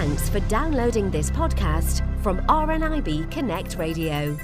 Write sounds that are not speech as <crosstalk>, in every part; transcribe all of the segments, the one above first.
Thanks for downloading this podcast from RNIB Connect Radio.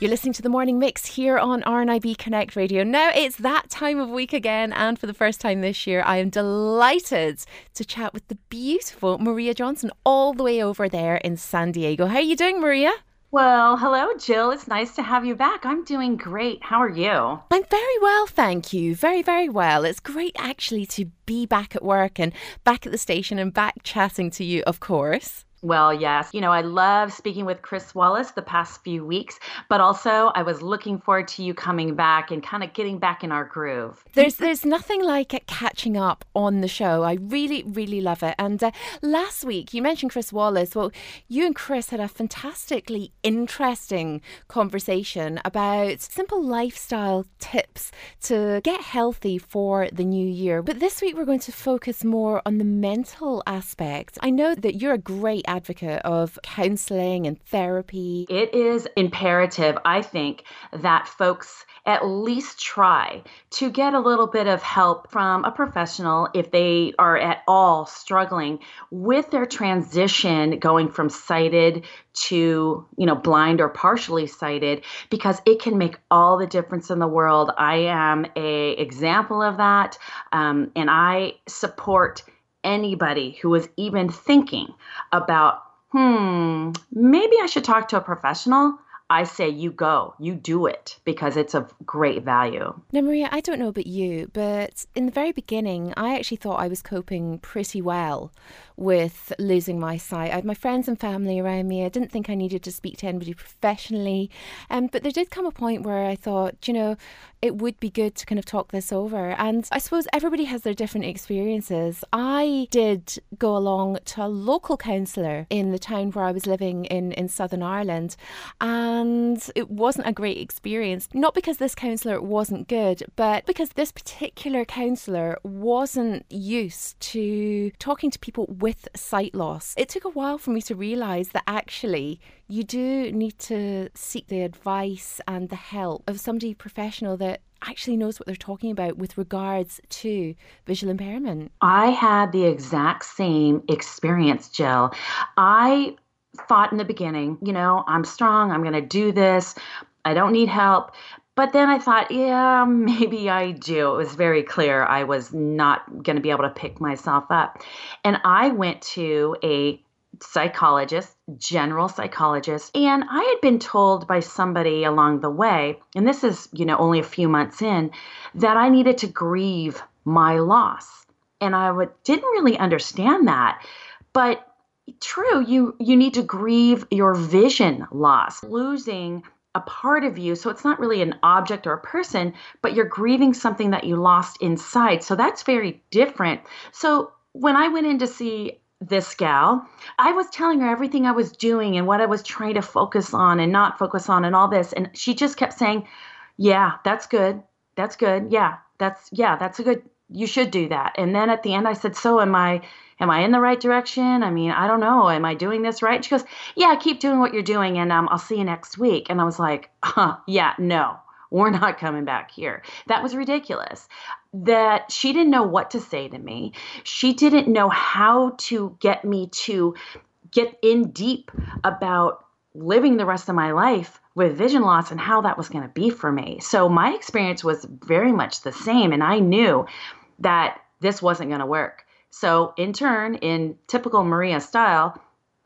You're listening to the morning mix here on RNIB Connect Radio. Now it's that time of week again, and for the first time this year, I am delighted to chat with the beautiful Maria Johnson, all the way over there in San Diego. How are you doing, Maria? Well, hello, Jill. It's nice to have you back. I'm doing great. How are you? I'm very well, thank you. Very, very well. It's great actually to be back at work and back at the station and back chatting to you, of course. Well, yes. You know, I love speaking with Chris Wallace the past few weeks, but also I was looking forward to you coming back and kind of getting back in our groove. There's there's nothing like catching up on the show. I really really love it. And uh, last week you mentioned Chris Wallace. Well, you and Chris had a fantastically interesting conversation about simple lifestyle tips to get healthy for the new year. But this week we're going to focus more on the mental aspect. I know that you're a great advocate of counselling and therapy. It is imperative, I think, that folks at least try to get a little bit of help from a professional if they are at all struggling with their transition going from sighted to you know blind or partially sighted because it can make all the difference in the world i am a example of that um, and i support anybody who is even thinking about, hmm, maybe I should talk to a professional, I say you go, you do it because it's of great value. Now, Maria, I don't know about you, but in the very beginning, I actually thought I was coping pretty well with losing my sight. I had my friends and family around me. I didn't think I needed to speak to anybody professionally. Um, but there did come a point where I thought, you know, it would be good to kind of talk this over. And I suppose everybody has their different experiences. I did go along to a local counsellor in the town where I was living in, in Southern Ireland. And it wasn't a great experience. Not because this counsellor wasn't good, but because this particular counsellor wasn't used to talking to people with sight loss. It took a while for me to realise that actually you do need to seek the advice and the help of somebody professional that actually knows what they're talking about with regards to visual impairment. I had the exact same experience, Jill. I thought in the beginning, you know, I'm strong, I'm going to do this, I don't need help. But then I thought, yeah, <laughs> maybe I do. It was very clear I was not going to be able to pick myself up. And I went to a psychologist, general psychologist, and I had been told by somebody along the way, and this is, you know, only a few months in, that I needed to grieve my loss. And I didn't really understand that. But true, you you need to grieve your vision loss. Losing a part of you. So it's not really an object or a person, but you're grieving something that you lost inside. So that's very different. So when I went in to see this gal, I was telling her everything I was doing and what I was trying to focus on and not focus on and all this. And she just kept saying, Yeah, that's good. That's good. Yeah, that's, yeah, that's a good, you should do that. And then at the end, I said, So am I am I in the right direction? I mean, I don't know. Am I doing this right? She goes, yeah, keep doing what you're doing, and um, I'll see you next week. And I was like, huh, yeah, no, we're not coming back here. That was ridiculous. That she didn't know what to say to me. She didn't know how to get me to get in deep about living the rest of my life with vision loss and how that was going to be for me. So my experience was very much the same. And I knew that this wasn't going to work. So, in turn, in typical Maria style,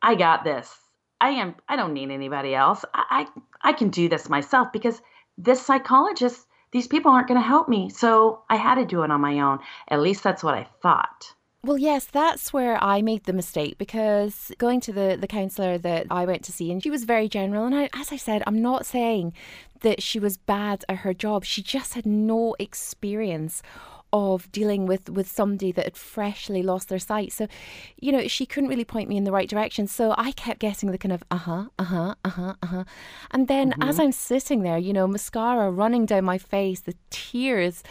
I got this. I am I don't need anybody else. I I, I can do this myself because this psychologist, these people aren't going to help me. So, I had to do it on my own. At least that's what I thought. Well, yes, that's where I made the mistake because going to the, the counsellor that I went to see, and she was very general. And I, as I said, I'm not saying that she was bad at her job. She just had no experience of dealing with with somebody that had freshly lost their sight. So, you know, she couldn't really point me in the right direction. So I kept getting the kind of uh huh, uh huh, uh huh, uh huh. And then mm-hmm. as I'm sitting there, you know, mascara running down my face, the tears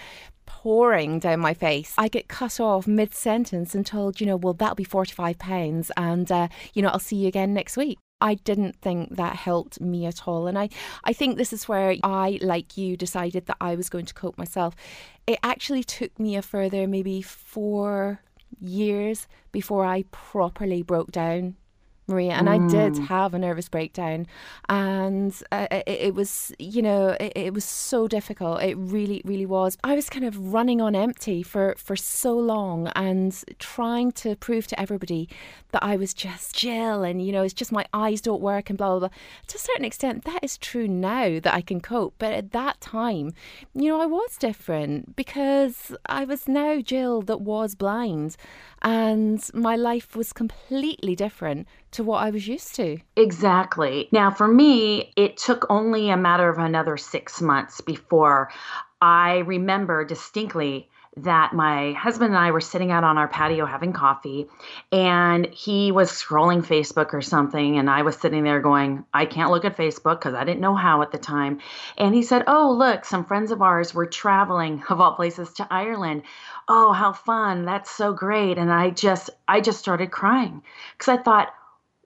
pouring down my face. I get cut off mid sentence and told, you know, well, that'll be £45 and, uh, you know, I'll see you again next week. I didn't think that helped me at all. And I, I think this is where I, like you, decided that I was going to cope myself. It actually took me a further maybe four years before I properly broke down. Maria, and mm. I did mm. have a nervous breakdown, and uh, it, it, was, you know, it, it, was so difficult. It really, really was. I was kind of running on empty for for so long, and trying to prove to everybody that I was just Jill, and you know, it's just my eyes don't work, and blah blah blah. To a certain extent, that is true now that I can cope, but at that time, you know, I was different because I was now Jill that was blind, and my life was completely different to what I was used to. Exactly. Now, for me, it took only a matter of another six months before I remember distinctly that my husband and I were sitting out on our patio having coffee, and he was scrolling Facebook or something, and I was sitting there going, I can't look at Facebook because I didn't know how at the time. And he said, Oh, look, some friends of ours were traveling, <laughs> of all places, to Ireland. Oh, how fun. That's so great. And I just, I just started crying because I thought,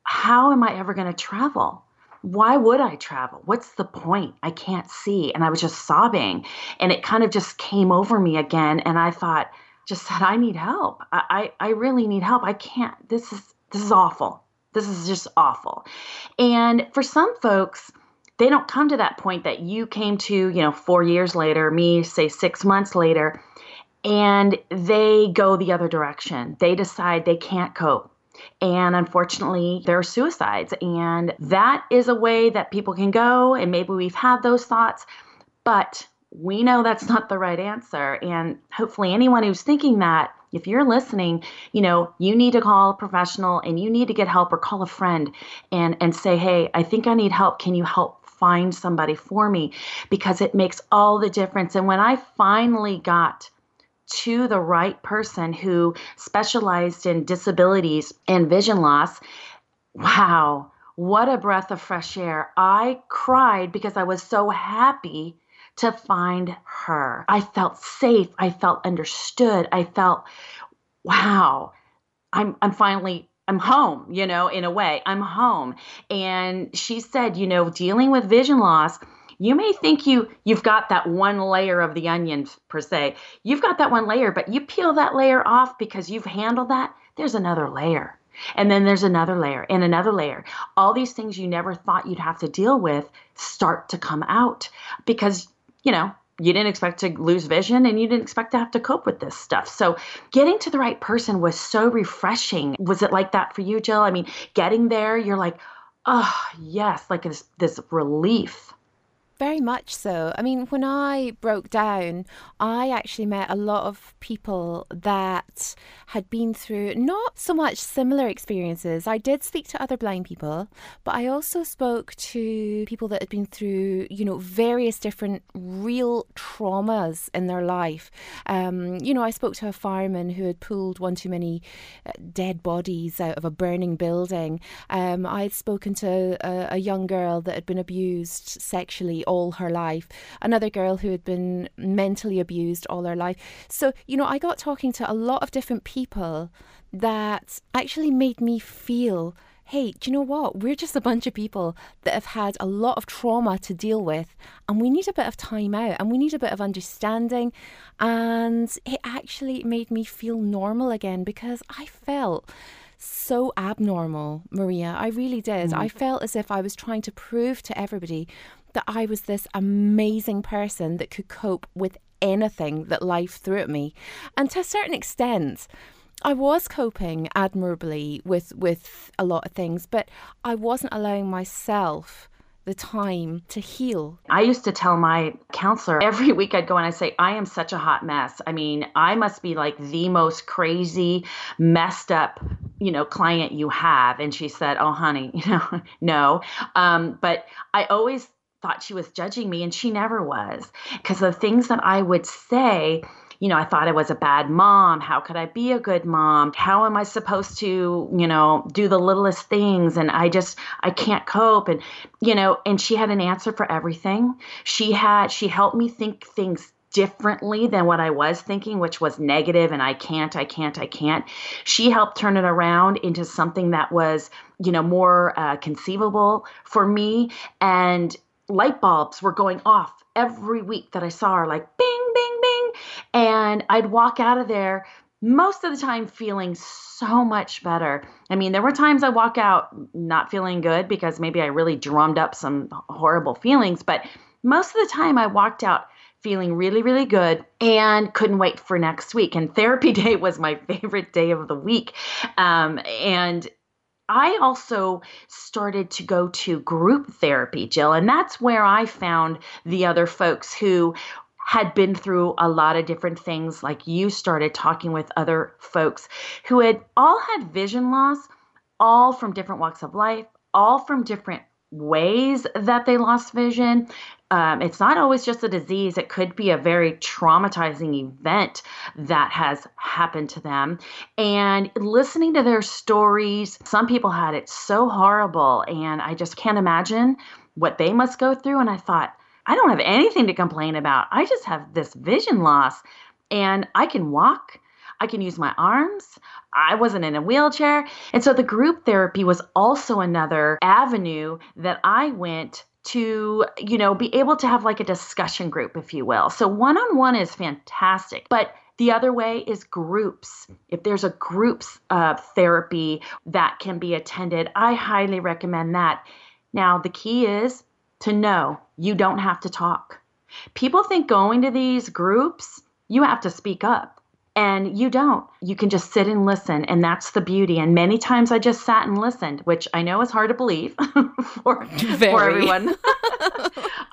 how am I ever going to travel? Why would I travel? What's the point? I can't see. And I was just sobbing. And it kind of just came over me again. And I thought, just said, I need help. I, I, I really need help. I can't. This is this is awful. This is just awful. And for some folks, they don't come to that point that you came to, you know, four years later, me, say six months later, and they go the other direction. They decide they can't cope and unfortunately, there are suicides. And that is a way that people can go. And maybe we've had those thoughts, but we know that's not the right answer. And hopefully, anyone who's thinking that, if you're listening, you know, you need to call a professional and you need to get help or call a friend and, and say, hey, I think I need help. Can you help find somebody for me? Because it makes all the difference. And when I finally got to the right person who specialized in disabilities and vision loss, wow, what a breath of fresh air. I cried because I was so happy to find her. I felt safe. I felt understood. I felt, wow, I'm, I'm finally I'm home, you know, in a way. I'm home. And she said, you know, dealing with vision loss, you may think you you've got that one layer of the onion per se you've got that one layer but you peel that layer off because you've handled that there's another layer and then there's another layer and another layer all these things you never thought you'd have to deal with start to come out because you know you didn't expect to lose vision and you didn't expect to have to cope with this stuff. So, getting to the right person was so refreshing. Was it like that for you, Jill? I mean, getting there, you're like, oh, yes, like this, this relief. Very much so. I mean, when I broke down, I actually met a lot of people that had been through not so much similar experiences. I did speak to other blind people, but I also spoke to people that had been through, you know, various different real traumas in their life. Um, you know, I spoke to a fireman who had pulled one too many uh, dead bodies out of a burning building. Um, I had spoken to a, a young girl that had been abused sexually all her life, another girl who had been mentally abused all her life. So, you know, I got talking to a lot of different people that actually made me feel hey, do you know what? We're just a bunch of people that have had a lot of trauma to deal with, and we need a bit of time out and we need a bit of understanding. And it actually made me feel normal again because I felt so abnormal, Maria. I really did. Mm. I felt as if I was trying to prove to everybody that I was this amazing person that could cope with anything that life threw at me. And to a certain extent, I was coping admirably with with a lot of things, but I wasn't allowing myself the time to heal. I used to tell my counselor every week I'd go and I'd say, I am such a hot mess. I mean, I must be like the most crazy, messed up, you know, client you have. And she said, Oh, honey, <laughs> you know, no. Um, but I always thought she was judging me, and she never was. Because the things that I would say, you know, I thought I was a bad mom. How could I be a good mom? How am I supposed to, you know, do the littlest things? And I just, I can't cope. And, you know, and she had an answer for everything. She had, she helped me think things differently than what I was thinking, which was negative and I can't, I can't, I can't. She helped turn it around into something that was, you know, more uh, conceivable for me. And light bulbs were going off every week that I saw her, like bing, bing, bing. And I'd walk out of there most of the time feeling so much better. I mean, there were times I walk out not feeling good because maybe I really drummed up some horrible feelings, but most of the time I walked out feeling really, really good and couldn't wait for next week. And therapy <laughs> day was my favorite day of the week. Um, and I also started to go to group therapy, Jill, and that's where I found the other folks who had been through a lot of different things, like you started talking with other folks who had all had vision loss, all from different walks of life, all from different ways that they lost vision. Um, it's not always just a disease, it could be a very traumatizing event that has happened to them. And listening to their stories, some people had it so horrible, and I just can't imagine what they must go through. And I thought, I don't have anything to complain about. I just have this vision loss, and I can walk. I can use my arms. I wasn't in a wheelchair. And so the group therapy was also another avenue that I went to, you know, be able to have like a discussion group, if you will. So one on one is fantastic. But the other way is groups. If there's a groups uh, therapy that can be attended, I highly recommend that. Now, the key is to know you don't have to talk. People think going to these groups, you have to speak up. And you don't. You can just sit and listen. And that's the beauty. And many times I just sat and listened, which I know is hard to believe <laughs> for, for everyone. <laughs> <laughs>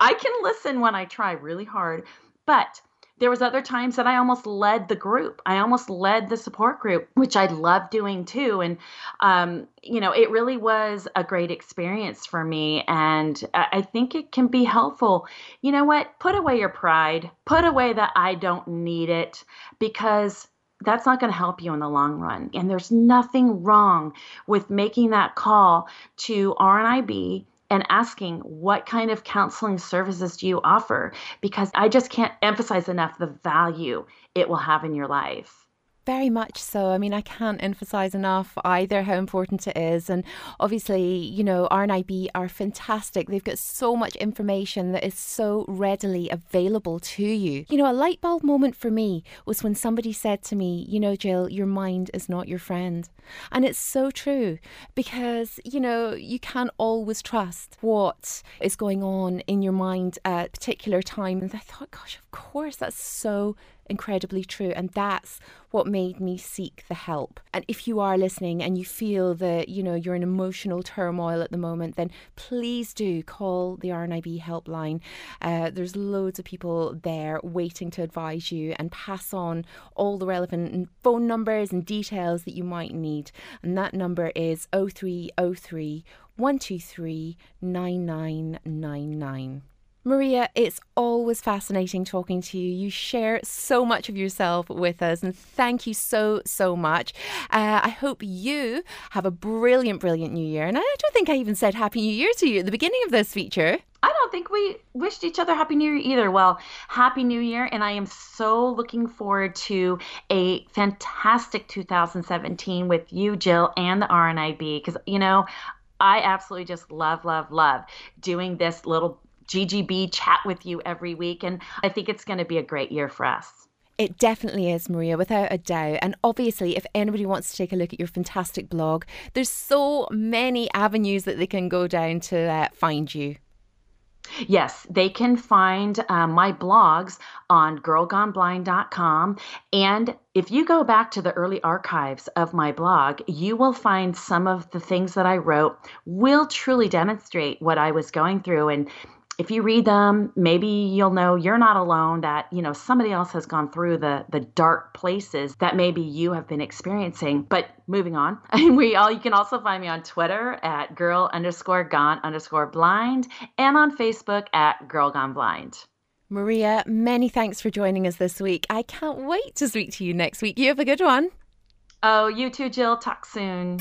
I can listen when I try really hard. But there was other times that I almost led the group. I almost led the support group, which I love doing too. And um, you know, it really was a great experience for me, and I think it can be helpful. You know what? Put away your pride. Put away that I don't need it because that's not going to help you in the long run. And there's nothing wrong with making that call to RNIB and asking what kind of counseling services do you offer because I just can't emphasize enough the value it will have in your life. Very much so. I mean, I can't emphasize enough either how important it is. And obviously, you know, RNIB are fantastic. They've got so much information that is so readily available to you. You know, a light bulb moment for me was when somebody said to me, you know, Jill, your mind is not your friend. And it's so true because, you know, you can't always trust what is going on in your mind at a particular time. And I thought, gosh, of course, that's so incredibly true. And that's what made me seek the help. And if you are listening and you feel that, you know, you're in emotional turmoil at the moment, then please do call the RNIB helpline. Uh, there's loads of people there waiting to advise you and pass on all the relevant phone numbers and details that you might need. And that number is 0303 123 9999. Maria, it's always fascinating talking to you. You share so much of yourself with us, and thank you so, so much. Uh, I hope you have a brilliant, brilliant new year. And I don't think I even said Happy New Year to you at the beginning of this feature. I don't think we wished each other Happy New Year either. Well, Happy New Year, and I am so looking forward to a fantastic 2017 with you, Jill, and the RNIB, because, you know, I absolutely just love, love, love doing this little GGB chat with you every week. And I think it's going to be a great year for us. It definitely is, Maria, without a doubt. And obviously, if anybody wants to take a look at your fantastic blog, there's so many avenues that they can go down to uh, find you. Yes, they can find uh, my blogs on girlgoneblind.com. And if you go back to the early archives of my blog, you will find some of the things that I wrote will truly demonstrate what I was going through. And if you read them, maybe you'll know you're not alone, that, you know, somebody else has gone through the the dark places that maybe you have been experiencing. But moving on, <laughs> we all you can also find me on Twitter at girl underscore gone underscore blind and on Facebook at girl gone blind. Maria, many thanks for joining us this week. I can't wait to speak to you next week. You have a good one. Oh, you too, Jill. Talk soon.